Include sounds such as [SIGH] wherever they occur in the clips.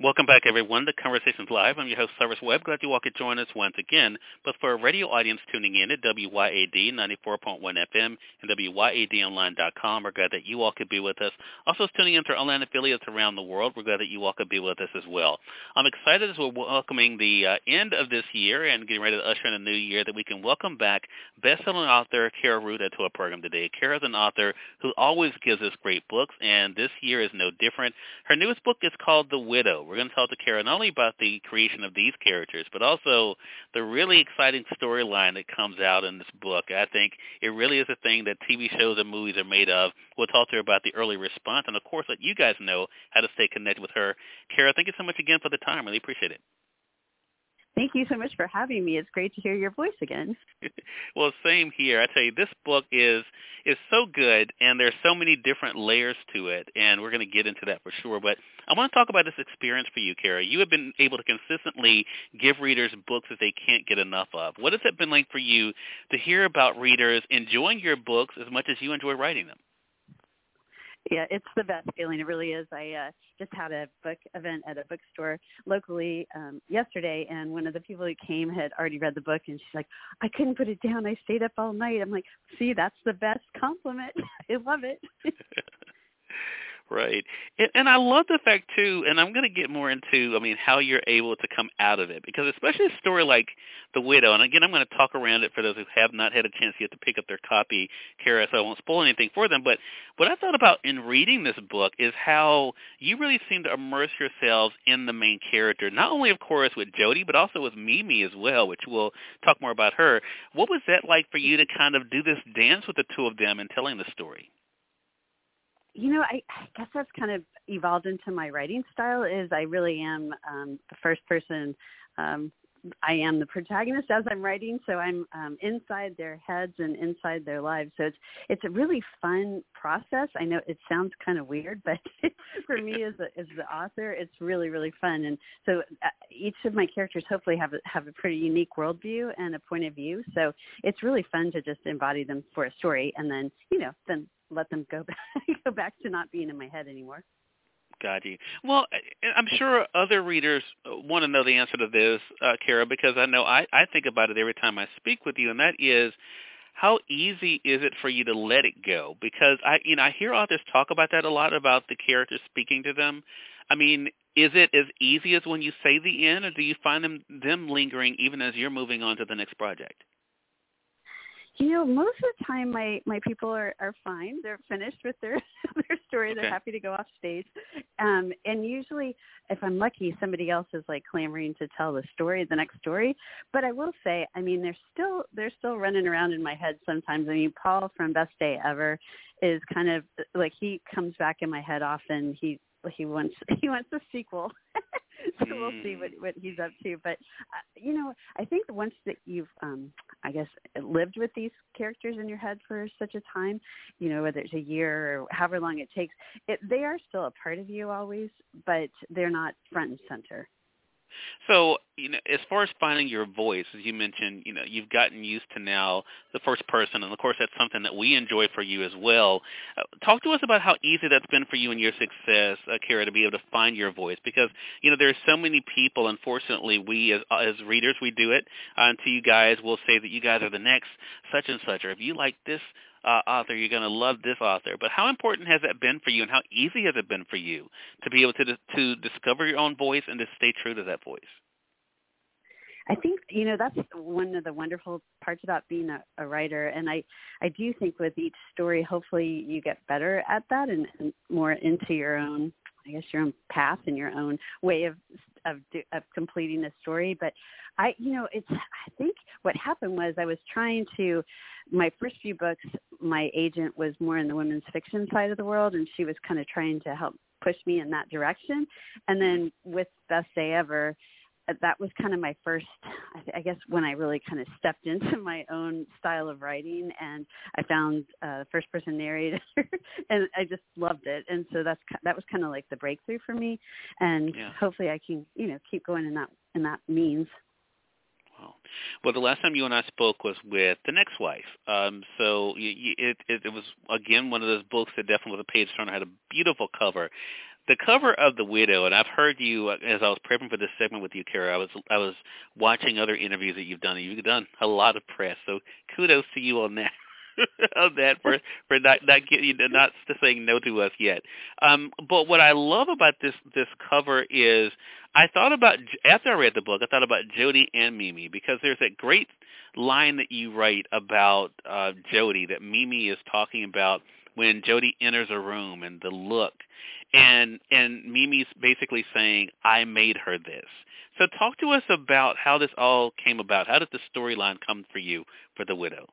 Welcome back, everyone, to Conversations Live. I'm your host, Cyrus Webb. Glad you all could join us once again. But for a radio audience tuning in at WYAD 94.1 FM and WYADonline.com, we're glad that you all could be with us. Also, tuning in to online affiliates around the world, we're glad that you all could be with us as well. I'm excited as we're welcoming the uh, end of this year and getting ready to usher in a new year that we can welcome back best-selling author Kaira Rouda to our program today. Kaira's an author who always gives us great books, and this year is no different. Her newest book is called The Widow we're going to talk to Kaira not only about the creation of these characters, but also the really exciting storyline that comes out in this book. I think it really is a thing that TV shows and movies are made of. We'll talk to her about the early response, and of course, let you guys know how to stay connected with her. Kaira, thank you so much again for the time. Really appreciate it. Thank you so much for having me. It's great to hear your voice again. [LAUGHS] well, same here. I tell you, this book is is so good, and there's so many different layers to it, and we're going to get into that for sure. But I want to talk about this experience for you, Kaira. You have been able to consistently give readers books that they can't get enough of. What has it been like for you to hear about readers enjoying your books as much as you enjoy writing them? Yeah, it's the best feeling. It really is. I uh, just had a book event at a bookstore locally um, yesterday, and one of the people who came had already read the book, and she's like, "I couldn't put it down. I stayed up all night." I'm like, "See, that's the best compliment. [LAUGHS] I love it." [LAUGHS] Right. And, and I love the fact too, and I'm going to get more into, I mean, how you're able to come out of it because especially a story like The Widow, and again, I'm going to talk around it for those who have not had a chance yet to pick up their copy, Kaira, so I won't spoil anything for them. But what I thought about in reading this book is how you really seem to immerse yourselves in the main character, not only, of course, with Jody, but also with Mimi as well, which we'll talk more about her. What was that like for you to kind of do this dance with the two of them and telling the story? You know, I, I guess that's kind of evolved into my writing style. Is I really am um, the first person. Um, I am the protagonist as I'm writing, so I'm um, inside their heads and inside their lives. So it's it's a really fun process. I know it sounds kind of weird, but [LAUGHS] for me as a, as the author, it's really really fun. And so uh, each of my characters hopefully have a, have a pretty unique worldview and a point of view. So it's really fun to just embody them for a story, and then you know then let them go [LAUGHS] back go back to not being in my head anymore. Got you. Well, I'm sure other readers want to know the answer to this, uh, Kaira, because I know I, I think about it every time I speak with you, and that is how easy is it for you to let it go? Because I, you know, I hear authors talk about that a lot about the characters speaking to them. I mean, is it as easy as when you say the end, or do you find them them lingering even as you're moving on to the next project? You know, most of the time my my people are are fine. They're finished with their [LAUGHS] their story. They're happy to go off stage. Um and usually if I'm lucky somebody else is like clamoring to tell the story, the next story. But I will say, I mean, they're still they're still running around in my head sometimes. I mean, Paul from Best Day Ever is kind of like he comes back in my head often. He he wants [LAUGHS] he wants a sequel. [LAUGHS] [LAUGHS] so we'll see what what he's up to. But uh, you know, I think once that you've, um, I guess, lived with these characters in your head for such a time, you know, whether it's a year or however long it takes, it, they are still a part of you always, but they're not front and center. So, you know, as far as finding your voice, as you mentioned, you know, you've gotten used to now the first person, and of course that's something that we enjoy for you as well. Uh, talk to us about how easy that's been for you and your success, uh, Kaira, to be able to find your voice, because you know there's so many people. Unfortunately, we as as readers we do it, uh, and to you guys, we'll say that you guys are the next such and such, or if you like this uh, author, you're going to love this author. But how important has that been for you, and how easy has it been for you to be able to to discover your own voice and to stay true to that voice? I think you know that's one of the wonderful parts about being a, a writer, and I I do think with each story, hopefully you get better at that and, and more into your own I guess your own path and your own way of of of completing the story. But I, you know, it's I think what happened was I was trying to my first few books. My agent was more in the women's fiction side of the world, and she was kind of trying to help push me in that direction. And then with Best Day Ever, that was kind of my first, I guess, when I really kind of stepped [LAUGHS] into my own style of writing, and I found uh, first person narrator, [LAUGHS] and I just loved it. And so that's that was kind of like the breakthrough for me, and yeah. hopefully I can you know keep going in that in that means. Wow. Well, the last time you and I spoke was with the next wife. Um, so you, it, it it was again one of those books that definitely was a page turner. Had a beautiful cover the cover of the widow, and I've heard you uh, as I was prepping for this segment with you, Kaira. I was I was watching other interviews that you've done. You've done a lot of press, so kudos to you on that. [LAUGHS] [LAUGHS] on that for for not not getting not saying no to us yet. Um, but what I love about this this cover is I thought about after I read the book, I thought about Jody and Mimi because there's that great line that you write about uh, Jody that Mimi is talking about when Jody enters a room and the look and and Mimi's basically saying, "I made her this." So talk to us about how this all came about. How did the storyline come for you for the widow?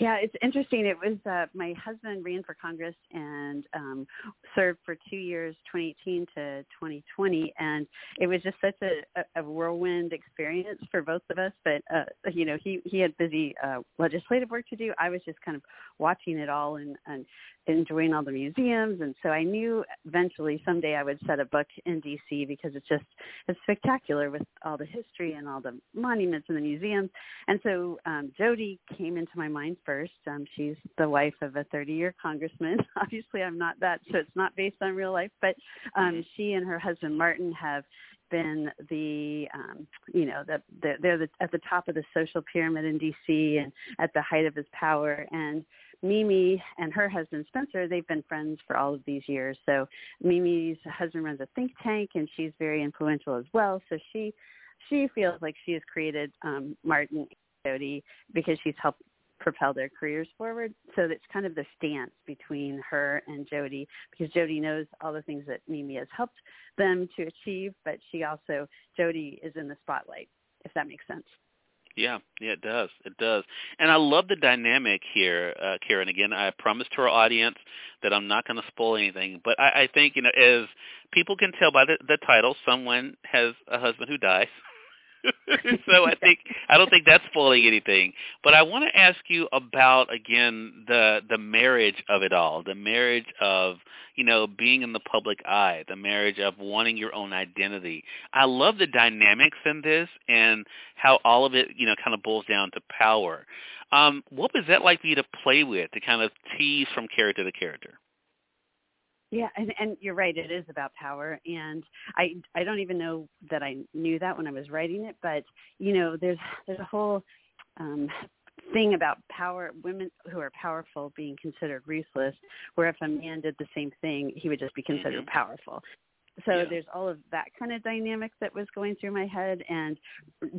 Yeah, it's interesting. It was uh, my husband ran for Congress and um, served for two years, 2018 to 2020, and it was just such a, a whirlwind experience for both of us. But uh, you know, he he had busy uh, legislative work to do. I was just kind of watching it all and, and enjoying all the museums and so I knew eventually someday I would set a book in DC because it's just it's spectacular with all the history and all the monuments and the museums. And so um Jody came into my mind first. Um she's the wife of a 30-year congressman. [LAUGHS] Obviously I'm not that so it's not based on real life, but um mm-hmm. she and her husband Martin have been the um you know the, the they're the, at the top of the social pyramid in DC and at the height of his power and Mimi and her husband Spencer, they've been friends for all of these years. So Mimi's husband runs a think tank, and she's very influential as well. So she she feels like she has created um, Martin Jody because she's helped propel their careers forward. So it's kind of the stance between her and Jody because Jody knows all the things that Mimi has helped them to achieve, but she also Jody is in the spotlight, if that makes sense. Yeah, yeah, it does. It does. And I love the dynamic here, uh, Karen. Again, I promised to our audience that I'm not going to spoil anything, but I, I think you know, as people can tell by the, the title, someone has a husband who dies. [LAUGHS] [LAUGHS] so I think I don't think that's spoiling anything. But I want to ask you about again the the marriage of it all, the marriage of you know being in the public eye, the marriage of wanting your own identity. I love the dynamics in this and how all of it you know kind of boils down to power. Um, what was that like for you to play with, to kind of tease from character to character? Yeah, and, and you're right. It is about power, and I I don't even know that I knew that when I was writing it. But you know, there's there's a whole um, thing about power, women who are powerful being considered ruthless, where if a man did the same thing, he would just be considered mm-hmm. powerful so yeah. there's all of that kind of dynamic that was going through my head and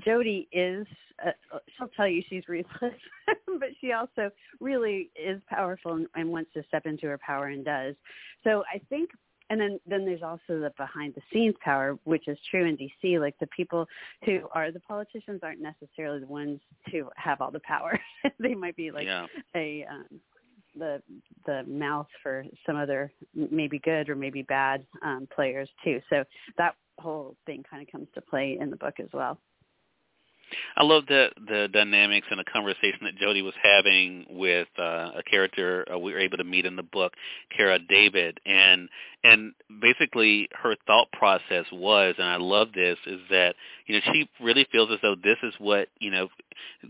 jody is uh, she'll tell you she's ruthless [LAUGHS] but she also really is powerful and, and wants to step into her power and does so i think and then then there's also the behind the scenes power which is true in dc like the people who are the politicians aren't necessarily the ones who have all the power [LAUGHS] they might be like yeah. a um the the mouth for some other maybe good or maybe bad um, players too. So that whole thing kind of comes to play in the book as well. I love the the dynamics and the conversation that Jody was having with uh, a character uh, we were able to meet in the book, Kaira David, and and basically her thought process was, and I love this, is that you know she really feels as though this is what you know,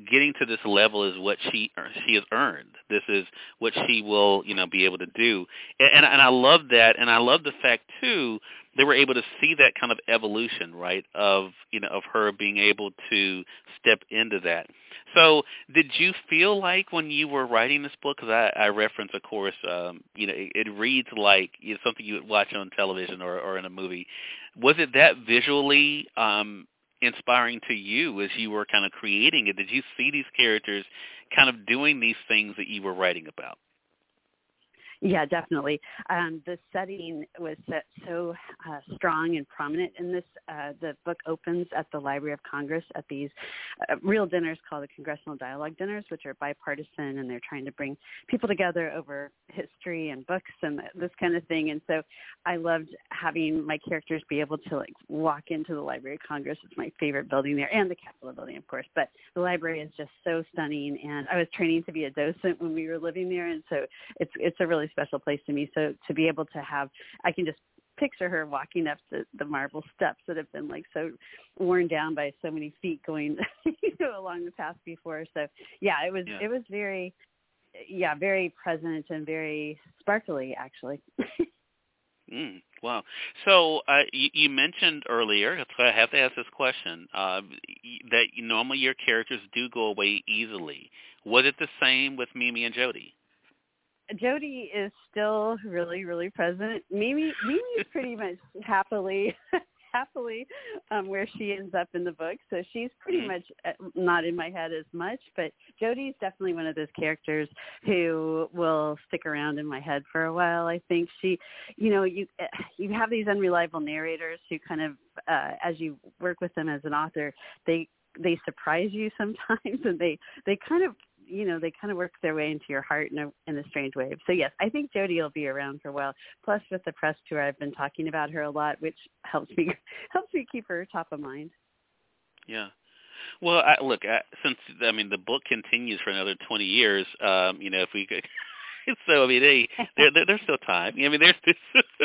getting to this level is what she she has earned. This is what she will you know be able to do, and and I love that, and I love the fact too they were able to see that kind of evolution, right, of you know of her being able to step into that. So, did you feel like when you were writing this book, because I, I reference, of course, um, you know, it, it reads like you know, something you would watch on television or, or in a movie. Was it that visually um, inspiring to you as you were kind of creating it? Did you see these characters kind of doing these things that you were writing about? Yeah, definitely. Um, the setting was set so uh, strong and prominent in this. Uh, the book opens at the Library of Congress at these uh, real dinners called the Congressional Dialogue Dinners, which are bipartisan, and they're trying to bring people together over history and books and this kind of thing. And so, I loved having my characters be able to like walk into the Library of Congress. It's my favorite building there, and the Capitol building, of course. But the library is just so stunning, and I was training to be a docent when we were living there, and so it's it's a really special place to me. So to be able to have, I can just picture her walking up the, the marble steps that have been like so worn down by so many feet going [LAUGHS] you know along the path before. So yeah it was yeah. it was very yeah very present and very sparkly actually. [LAUGHS] Mm, wow. So uh, you, you mentioned earlier so i have to ask this question uh, that normally your characters do go away easily. Was it the same with mimi and jody Jody is still really, really present. Mimi, Mimi's pretty [LAUGHS] much happily, [LAUGHS] happily um, where she ends up in the book. So she's pretty much uh, not in my head as much. But Jody's definitely one of those characters who will stick around in my head for a while. I think she, you know, you uh, you have these unreliable narrators who kind of, uh, as you work with them as an author, they they surprise you sometimes [LAUGHS] and they they kind of you know they kind of work their way into your heart in a in a strange way. So yes, I think Jody will be around for a while. Plus, with the press tour, I've been talking about her a lot, which helps me [LAUGHS] helps me keep her top of mind. Yeah. Well, I, look, I, since I mean the book continues for another twenty years, um, you know, if we could. [LAUGHS] so I mean, they there there's still time. I mean, there's [LAUGHS]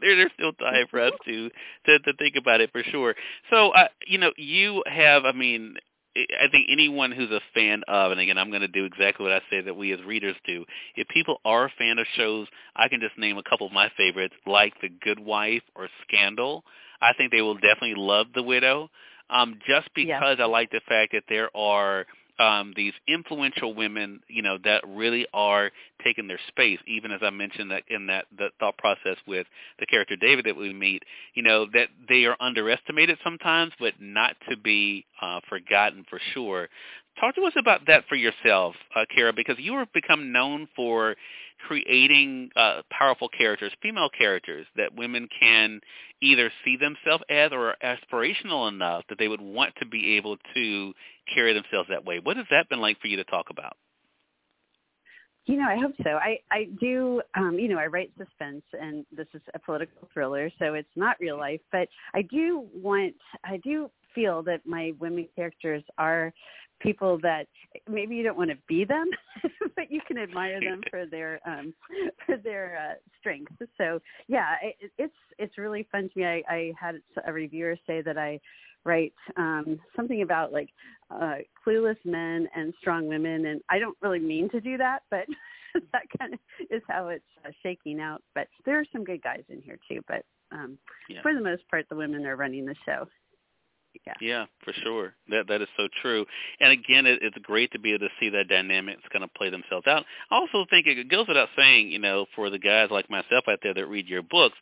there, there's still time for us to to to think about it for sure. So, uh, you know, you have, I mean, I think anyone who's a fan of, and again, I'm going to do exactly what I say that we as readers do. If people are a fan of shows, I can just name a couple of my favorites, like The Good Wife or Scandal. I think they will definitely love The Widow, um, just because I like the fact that there are – um, these influential women, you know, that really are taking their space. Even as I mentioned that in that the thought process with the character David that we meet, you know, that they are underestimated sometimes, but not to be uh, forgotten for sure. Talk to us about that for yourself, uh, Kaira, because you have become known for creating uh, powerful characters, female characters that women can either see themselves as or are aspirational enough that they would want to be able to carry themselves that way. What has that been like for you to talk about? You know, I hope so. I I do. Um, you know, I write suspense, and this is a political thriller, so it's not real life. But I do want. I do feel that my women characters are people that maybe you don't want to be them, [LAUGHS] but you can admire them for their um, for their uh, strengths. So yeah, it, it's it's really fun to me. I, I had a reviewer say that I write um, something about like uh, clueless men and strong women, and I don't really mean to do that, but [LAUGHS] that kind of is how it's uh, shaking out. But there are some good guys in here too, but um, yeah. for the most part, the women are running the show. Yeah. yeah, for sure. That that is so true. And again, it, it's great to be able to see that dynamic dynamics kind of play themselves out. I also think it goes without saying, you know, for the guys like myself out there that read your books,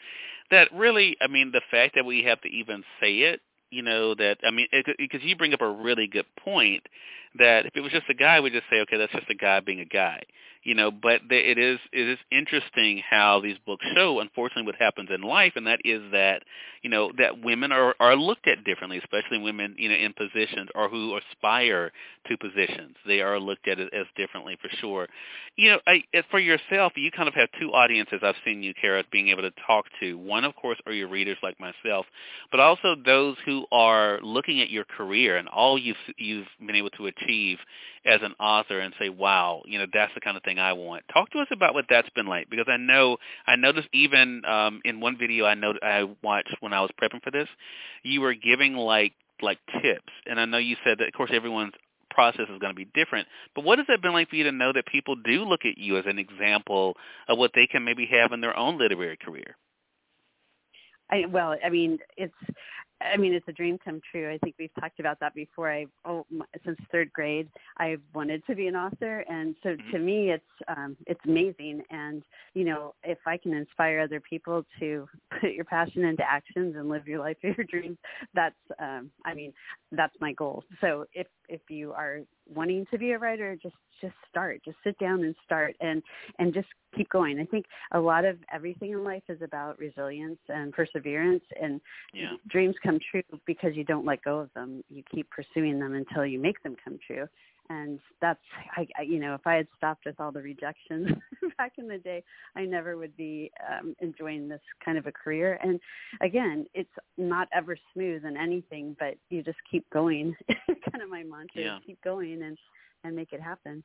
that really, I mean, the fact that we have to even say it you know that I mean because you bring up a really good point that if it was just a guy, we'd just say, okay, that's just a guy being a guy you know but it is it is interesting how these books show unfortunately what happens in life and that is that you know that women are are looked at differently especially women you know in positions or who aspire to positions. They are looked at as differently for sure. You know I, for yourself you kind of have two audiences I've seen you Kaira being able to talk to. One of course are your readers like myself but also those who are looking at your career and all you've you've been able to achieve as an author and say, wow, you know, that's the kind of thing I want. Talk to us about what that's been like because I know I noticed even um, in one video I know I watched when I was prepping for this, you were giving like like tips, and I know you said that of course everyone's process is going to be different. But what has that been like for you to know that people do look at you as an example of what they can maybe have in their own literary career? I, well, I mean, it's I mean, it's a dream come true. I think we've talked about that before. I oh, since third grade, I've wanted to be an author, and so mm-hmm. to me, it's um, it's amazing. And you know, if I can inspire other people to [LAUGHS] put your passion into actions and live your life of your dreams, that's um, I mean, that's my goal. So if if you are wanting to be a writer, just just start. Just sit down and start, and and just keep going. I think a lot of everything in life is about resilience and perseverance and yeah. dreams come true because you don't let go of them. You keep pursuing them until you make them come true. And that's, I, I you know, if I had stopped with all the rejections [LAUGHS] back in the day, I never would be um, enjoying this kind of a career. And again, it's not ever smooth in anything, but you just keep going. [LAUGHS] kind of my mantra: yeah. keep going and and make it happen.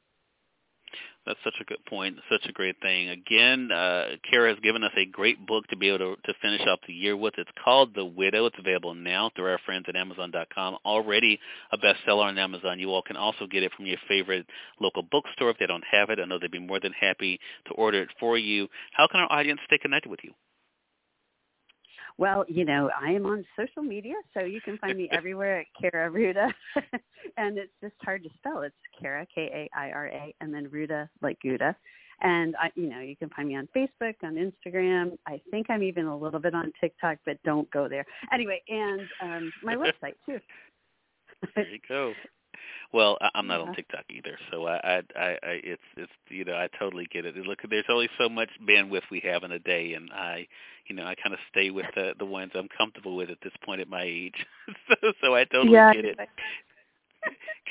That's such a good point. Such a great thing. Again, uh, Kaira has given us a great book to be able to, to finish off the year with. It's called The Widow. It's available now through our friends at Amazon.com. Already a bestseller on Amazon. You all can also get it from your favorite local bookstore if they don't have it. I know they'd be more than happy to order it for you. How can our audience stay connected with you? Well, you know, I am on social media, so you can find me [LAUGHS] everywhere at Kaira Rouda, [LAUGHS] and it's just hard to spell. It's Kaira K A I R A, and then Rouda like Gouda. And I, you know, you can find me on Facebook, on Instagram. I think I'm even a little bit on TikTok, but don't go there. Anyway, and um, my [LAUGHS] website too. there you go. Well, I, I'm not on uh-huh. TikTok either, so I, I, I, I, it's, it's, you know, I totally get it. Look, there's only so much bandwidth we have in a day, and I, you know, I kind of stay with the the ones I'm comfortable with at this point at my age. [LAUGHS] so, so I totally yeah, get it.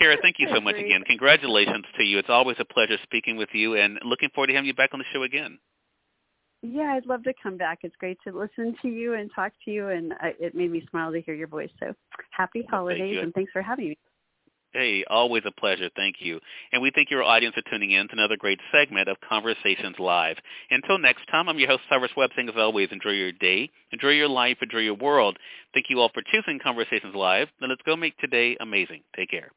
Kaira, thank you so much again. Congratulations to you. It's always a pleasure speaking with you, and looking forward to having you back on the show again. Yeah, I'd love to come back. It's great to listen to you and talk to you, and I, it made me smile to hear your voice. So happy holidays, well, and thanks for having me. Hey, always a pleasure. Thank you. And we thank your audience for tuning in to another great segment of Conversations Live. Until next time, I'm your host, Cyrus Webb, saying as always, enjoy your day, enjoy your life, enjoy your world. Thank you all for choosing Conversations Live. Now let's go make today amazing. Take care.